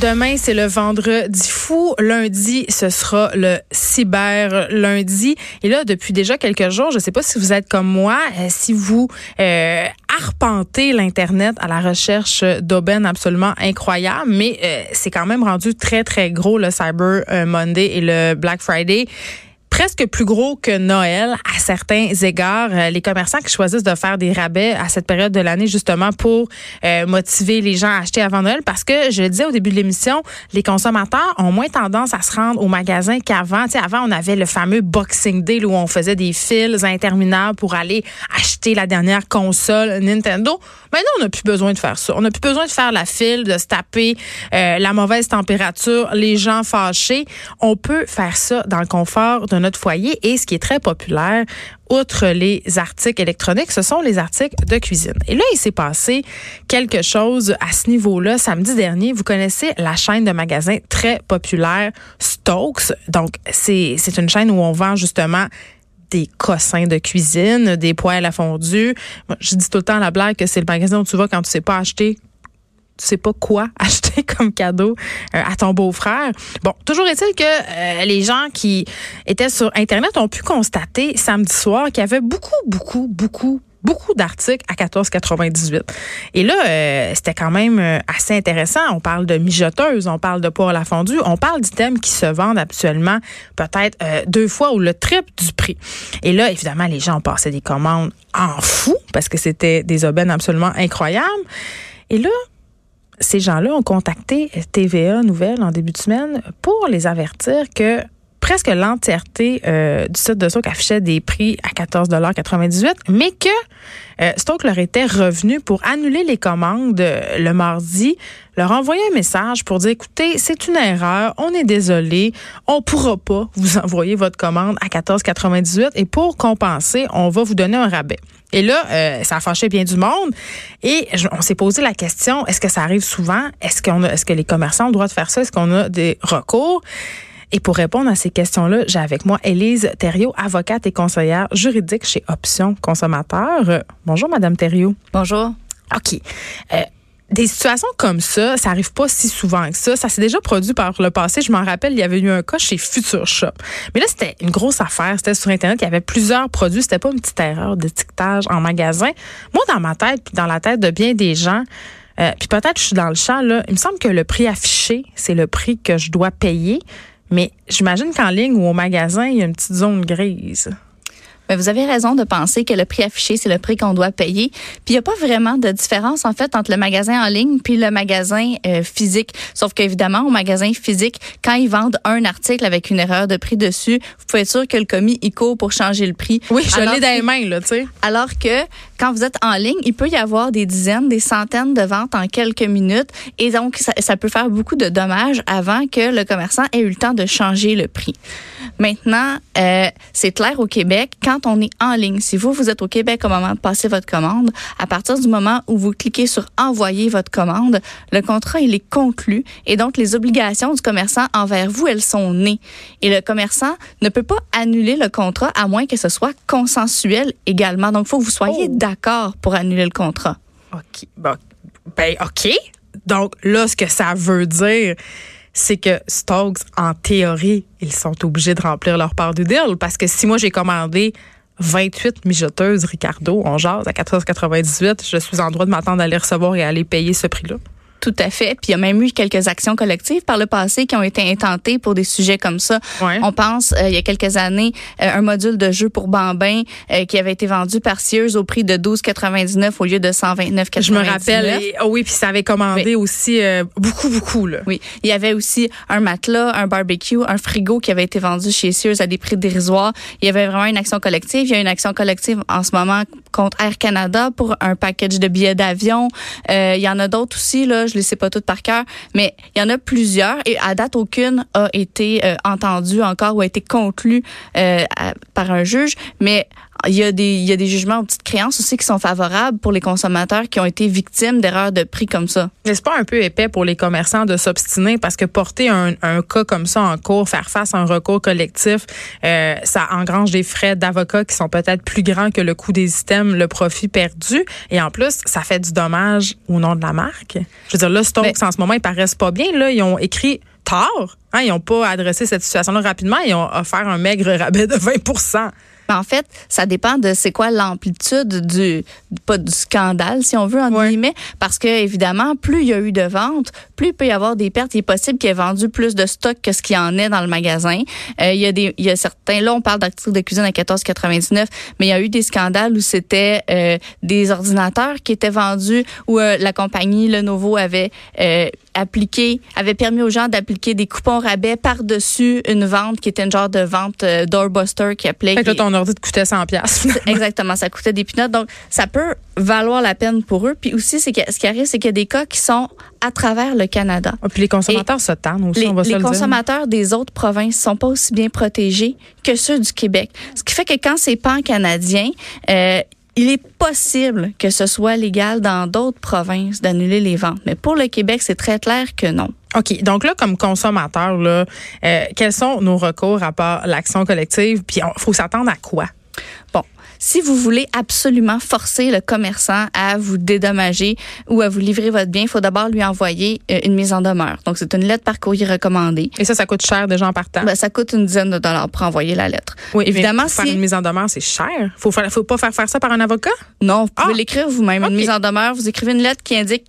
Demain, c'est le vendredi fou. Lundi, ce sera le cyber lundi. Et là, depuis déjà quelques jours, je ne sais pas si vous êtes comme moi, euh, si vous euh, arpentez l'Internet à la recherche d'aubaines absolument incroyables, mais euh, c'est quand même rendu très, très gros le Cyber Monday et le Black Friday presque plus gros que Noël à certains égards. Euh, Les commerçants qui choisissent de faire des rabais à cette période de l'année justement pour euh, motiver les gens à acheter avant Noël parce que je le disais au début de l'émission, les consommateurs ont moins tendance à se rendre au magasin qu'avant. Avant, on avait le fameux Boxing Day où on faisait des files interminables pour aller acheter la dernière console Nintendo. Maintenant, on n'a plus besoin de faire ça. On n'a plus besoin de faire la file, de se taper euh, la mauvaise température, les gens fâchés. On peut faire ça dans le confort de notre foyer et ce qui est très populaire, outre les articles électroniques, ce sont les articles de cuisine. Et là, il s'est passé quelque chose à ce niveau-là. Samedi dernier, vous connaissez la chaîne de magasins très populaire Stokes. Donc, c'est c'est une chaîne où on vend justement des cossins de cuisine, des poêles à fondue. Moi, je dis tout le temps à la blague que c'est le magasin où tu vas quand tu sais pas acheter tu sais pas quoi acheter comme cadeau euh, à ton beau-frère. Bon, toujours est-il que euh, les gens qui étaient sur Internet ont pu constater samedi soir qu'il y avait beaucoup, beaucoup, beaucoup beaucoup d'articles à 14,98. Et là, euh, c'était quand même assez intéressant. On parle de mijoteuses, on parle de poêle à fondue, on parle d'items qui se vendent actuellement peut-être deux fois ou le triple du prix. Et là, évidemment, les gens ont passé des commandes en fou parce que c'était des aubaines absolument incroyables. Et là, ces gens-là ont contacté TVA Nouvelle en début de semaine pour les avertir que presque l'entièreté euh, du site de Stock affichait des prix à 14,98 mais que euh, Stock leur était revenu pour annuler les commandes euh, le mardi, leur envoyer un message pour dire écoutez, c'est une erreur, on est désolé, on pourra pas vous envoyer votre commande à 14,98 et pour compenser, on va vous donner un rabais. Et là, euh, ça a fâché bien du monde. Et je- on s'est posé la question est-ce que ça arrive souvent? Est-ce qu'on a, est-ce que les commerçants ont le droit de faire ça? Est-ce qu'on a des recours? Et pour répondre à ces questions-là, j'ai avec moi Élise Thériault, avocate et conseillère juridique chez Option Consommateur. Euh, bonjour, Madame Thériault. Bonjour. OK. Euh, des situations comme ça, ça arrive pas si souvent que ça. Ça s'est déjà produit par le passé. Je m'en rappelle, il y avait eu un cas chez Future Shop. Mais là, c'était une grosse affaire. C'était sur Internet. Il y avait plusieurs produits. C'était pas une petite erreur d'étiquetage en magasin. Moi, dans ma tête, puis dans la tête de bien des gens, euh, puis peut-être je suis dans le champ, là, il me semble que le prix affiché, c'est le prix que je dois payer. Mais j'imagine qu'en ligne ou au magasin, il y a une petite zone grise. Mais vous avez raison de penser que le prix affiché, c'est le prix qu'on doit payer. Puis il n'y a pas vraiment de différence, en fait, entre le magasin en ligne puis le magasin euh, physique. Sauf qu'évidemment, au magasin physique, quand ils vendent un article avec une erreur de prix dessus, vous pouvez être sûr que le commis, il court pour changer le prix. Oui, je l'ai dans les mains, là, tu sais. Alors que quand vous êtes en ligne, il peut y avoir des dizaines, des centaines de ventes en quelques minutes. Et donc, ça, ça peut faire beaucoup de dommages avant que le commerçant ait eu le temps de changer le prix. Maintenant, euh, c'est clair au Québec, quand on est en ligne, si vous, vous êtes au Québec au moment de passer votre commande, à partir du moment où vous cliquez sur envoyer votre commande, le contrat, il est conclu. Et donc, les obligations du commerçant envers vous, elles sont nées. Et le commerçant ne peut pas annuler le contrat à moins que ce soit consensuel également. Donc, il faut que vous soyez Oh. d'accord pour annuler le contrat. OK. Bon, ben, OK. Donc, là, ce que ça veut dire, c'est que Stokes, en théorie, ils sont obligés de remplir leur part du deal. Parce que si moi, j'ai commandé 28 mijoteuses Ricardo, on jase à 14,98, je suis en droit de m'attendre à les recevoir et à aller payer ce prix-là. Tout à fait. Puis il y a même eu quelques actions collectives par le passé qui ont été intentées pour des sujets comme ça. Ouais. On pense, euh, il y a quelques années, euh, un module de jeu pour bambins euh, qui avait été vendu par Sears au prix de 12,99 au lieu de 129,99. Je me rappelle. et- oh oui, puis ça avait commandé Oui. aussi euh, beaucoup, beaucoup. Là. Oui, il y avait aussi un matelas, un barbecue, un frigo qui avait été vendu chez Sears à des prix dérisoires. Il y avait vraiment une action collective. Il y a une action collective en ce moment contre Air Canada pour un package de billets d'avion. Euh, il y en a d'autres aussi, là, je ne les sais pas toutes par cœur, mais il y en a plusieurs et à date, aucune a été euh, entendue encore ou a été conclue euh, par un juge. Mais il y, a des, il y a des jugements en petites créances aussi qui sont favorables pour les consommateurs qui ont été victimes d'erreurs de prix comme ça. N'est-ce pas un peu épais pour les commerçants de s'obstiner parce que porter un, un, cas comme ça en cours, faire face à un recours collectif, euh, ça engrange des frais d'avocat qui sont peut-être plus grands que le coût des items, le profit perdu. Et en plus, ça fait du dommage au nom de la marque. Je veux dire, là, Stokes, en ce moment, ils paraissent pas bien. Là, ils ont écrit tard. Hein, ils n'ont pas adressé cette situation-là rapidement. Ils ont offert un maigre rabais de 20 en fait, ça dépend de c'est quoi l'amplitude du pas du scandale si on veut en guillemets parce que évidemment, plus il y a eu de ventes, plus il peut y avoir des pertes, il est possible qu'il ait vendu plus de stock que ce qu'il y en est dans le magasin. Euh, il y a des il y a certains là on parle d'articles de cuisine à 14,99, mais il y a eu des scandales où c'était euh, des ordinateurs qui étaient vendus où euh, la compagnie Lenovo avait appliqué, avait permis aux gens d'appliquer des coupons rabais par-dessus une vente qui était une genre de vente doorbuster qui appelait. Fait que là, ton ordi te coûtait 100 Exactement, ça coûtait des pinottes. Donc, ça peut valoir la peine pour eux. Puis aussi, c'est que ce qui arrive, c'est qu'il y a des cas qui sont à travers le Canada. Ah, puis les consommateurs se tannent aussi, les, on va les se le consommateurs des autres provinces sont pas aussi bien protégés que ceux du Québec. Ce qui fait que quand c'est pan-canadien, euh, il est possible que ce soit légal dans d'autres provinces d'annuler les ventes, mais pour le Québec, c'est très clair que non. OK. Donc là, comme consommateur, là, euh, quels sont nos recours à part l'action collective? Puis il faut s'attendre à quoi? Bon, si vous voulez absolument forcer le commerçant à vous dédommager ou à vous livrer votre bien, il faut d'abord lui envoyer euh, une mise en demeure. Donc, c'est une lettre par courrier recommandée. Et ça, ça coûte cher déjà en partant? Ben, ça coûte une dizaine de dollars pour envoyer la lettre. Oui, évidemment. Mais faire une mise en demeure, c'est cher. Faut, faut pas faire faire ça par un avocat? Non, vous pouvez ah! l'écrire vous-même. Une mise en demeure, vous écrivez une lettre qui indique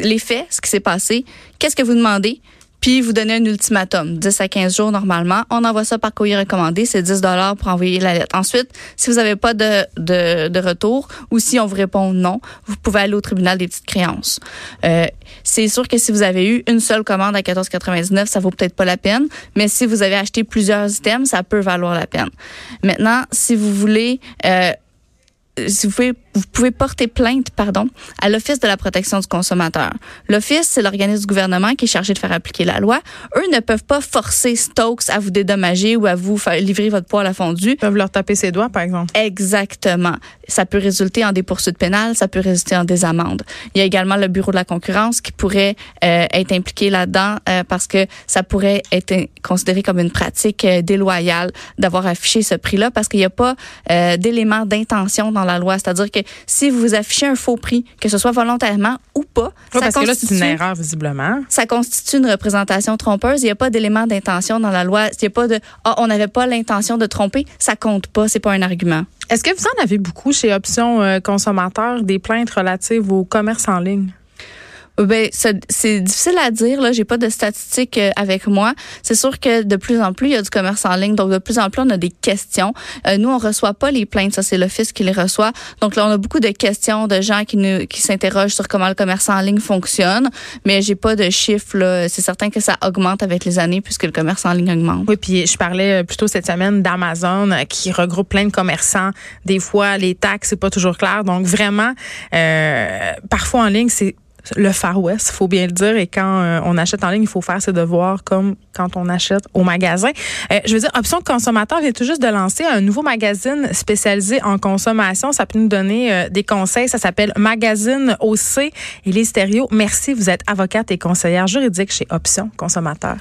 les faits, ce qui s'est passé, qu'est-ce que vous demandez, puis vous donnez un ultimatum, 10 à 15 jours normalement. On envoie ça par courrier recommandé, c'est 10 dollars pour envoyer la lettre. Ensuite, si vous n'avez pas de, de, de, retour ou si on vous répond non, vous pouvez aller au tribunal des petites créances. Euh, c'est sûr que si vous avez eu une seule commande à 14,99, ça vaut peut-être pas la peine, mais si vous avez acheté plusieurs items, ça peut valoir la peine. Maintenant, si vous voulez euh, si vous pouvez, vous pouvez porter plainte, pardon, à l'Office de la protection du consommateur. L'Office, c'est l'organisme du gouvernement qui est chargé de faire appliquer la loi. Eux ne peuvent pas forcer Stokes à vous dédommager ou à vous faire livrer votre poêle à fondu. Ils peuvent leur taper ses doigts, par exemple. Exactement. Ça peut résulter en des poursuites pénales, ça peut résulter en des amendes. Il y a également le Bureau de la concurrence qui pourrait euh, être impliqué là-dedans euh, parce que ça pourrait être considéré comme une pratique euh, déloyale d'avoir affiché ce prix-là parce qu'il n'y a pas d'éléments d'intention dans la loi. C'est-à-dire que si vous affichez un faux prix, que ce soit volontairement ou pas, ça parce que là, c'est une erreur, visiblement. Ça constitue une représentation trompeuse. Il n'y a pas d'élément d'intention dans la loi. Il n'y a pas de ah, on n'avait pas l'intention de tromper. Ça compte pas. C'est pas un argument. Est-ce que vous en avez beaucoup chez Options euh, Consommateurs des plaintes relatives au commerce en ligne? Ben, c'est difficile à dire. Là, j'ai pas de statistiques euh, avec moi. C'est sûr que de plus en plus, il y a du commerce en ligne. Donc, de plus en plus, on a des questions. Euh, nous, on reçoit pas les plaintes. Ça, c'est l'office qui les reçoit. Donc, là, on a beaucoup de questions de gens qui nous, qui s'interrogent sur comment le commerce en ligne fonctionne. Mais j'ai pas de chiffres. C'est certain que ça augmente avec les années puisque le commerce en ligne augmente. Oui, puis je parlais euh, plutôt cette semaine d'Amazon qui regroupe plein de commerçants. Des fois, les taxes, c'est pas toujours clair. Donc, vraiment, euh, parfois en ligne, c'est le Far West, faut bien le dire. Et quand euh, on achète en ligne, il faut faire ses devoirs comme quand on achète au magasin. Euh, je veux dire, Option Consommateur vient tout juste de lancer un nouveau magazine spécialisé en consommation. Ça peut nous donner euh, des conseils. Ça s'appelle Magazine OC et les stéréos. Merci, vous êtes avocate et conseillère juridique chez Option Consommateur.